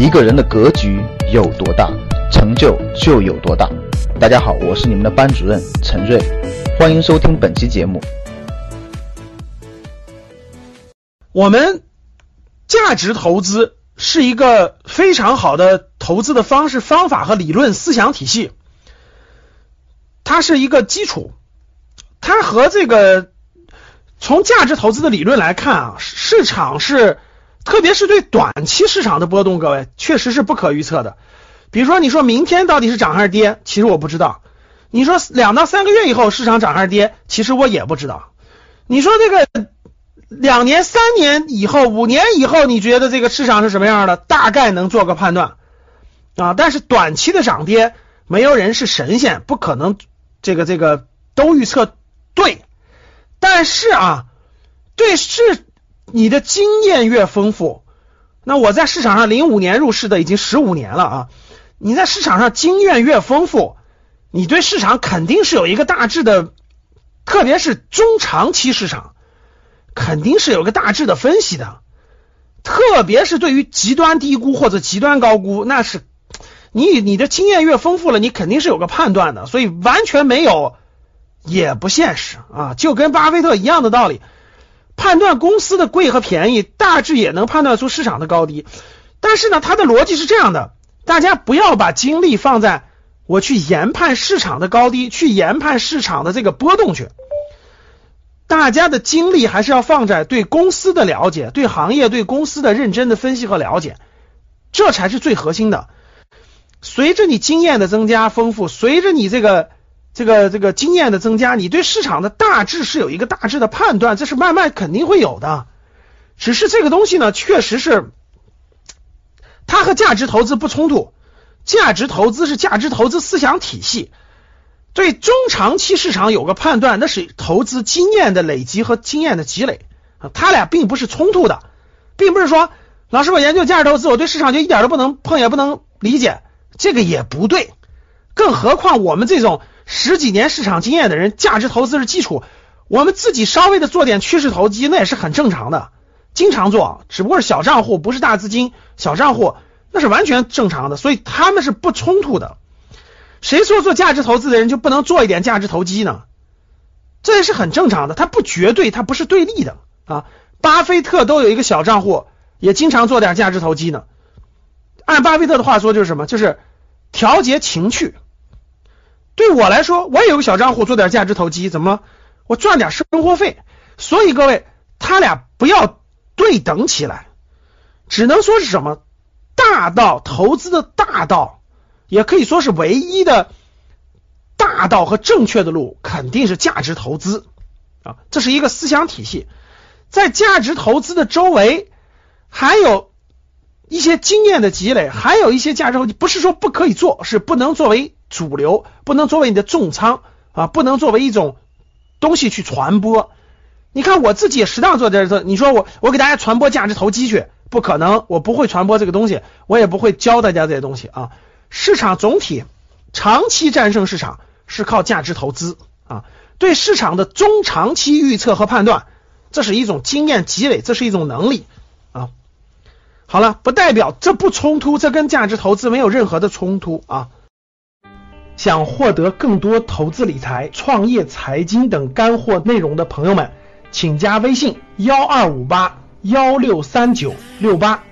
一个人的格局有多大，成就就有多大。大家好，我是你们的班主任陈瑞，欢迎收听本期节目。我们价值投资是一个非常好的投资的方式、方法和理论思想体系，它是一个基础。它和这个从价值投资的理论来看啊，市场是。特别是对短期市场的波动，各位确实是不可预测的。比如说，你说明天到底是涨还是跌，其实我不知道。你说两到三个月以后市场涨还是跌，其实我也不知道。你说这个两年、三年以后、五年以后，你觉得这个市场是什么样的？大概能做个判断啊。但是短期的涨跌，没有人是神仙，不可能这个这个都预测对。但是啊，对市。你的经验越丰富，那我在市场上零五年入市的已经十五年了啊！你在市场上经验越丰富，你对市场肯定是有一个大致的，特别是中长期市场，肯定是有个大致的分析的。特别是对于极端低估或者极端高估，那是你你的经验越丰富了，你肯定是有个判断的。所以完全没有也不现实啊，就跟巴菲特一样的道理。判断公司的贵和便宜，大致也能判断出市场的高低。但是呢，它的逻辑是这样的：大家不要把精力放在我去研判市场的高低，去研判市场的这个波动去。大家的精力还是要放在对公司的了解、对行业、对公司的认真的分析和了解，这才是最核心的。随着你经验的增加丰富，随着你这个。这个这个经验的增加，你对市场的大致是有一个大致的判断，这是慢慢肯定会有的。只是这个东西呢，确实是它和价值投资不冲突。价值投资是价值投资思想体系，对中长期市场有个判断，那是投资经验的累积和经验的积累啊，它俩并不是冲突的，并不是说老师我研究价值投资，我对市场就一点都不能碰，也不能理解，这个也不对。更何况我们这种。十几年市场经验的人，价值投资是基础。我们自己稍微的做点趋势投机，那也是很正常的，经常做，只不过是小账户，不是大资金，小账户那是完全正常的，所以他们是不冲突的。谁说做价值投资的人就不能做一点价值投机呢？这也是很正常的，它不绝对，它不是对立的啊。巴菲特都有一个小账户，也经常做点价值投机呢。按巴菲特的话说，就是什么？就是调节情趣。对我来说，我也有个小账户，做点价值投机，怎么了？我赚点生活费。所以各位，他俩不要对等起来，只能说是什么大道投资的大道，也可以说是唯一的大道和正确的路，肯定是价值投资啊。这是一个思想体系，在价值投资的周围，还有一些经验的积累，还有一些价值投机，不是说不可以做，是不能作为。主流不能作为你的重仓啊，不能作为一种东西去传播。你看我自己也适当做点这，你说我我给大家传播价值投机去，不可能，我不会传播这个东西，我也不会教大家这些东西啊。市场总体长期战胜市场是靠价值投资啊，对市场的中长期预测和判断，这是一种经验积累，这是一种能力啊。好了，不代表这不冲突，这跟价值投资没有任何的冲突啊。想获得更多投资理财、创业、财经等干货内容的朋友们，请加微信幺二五八幺六三九六八。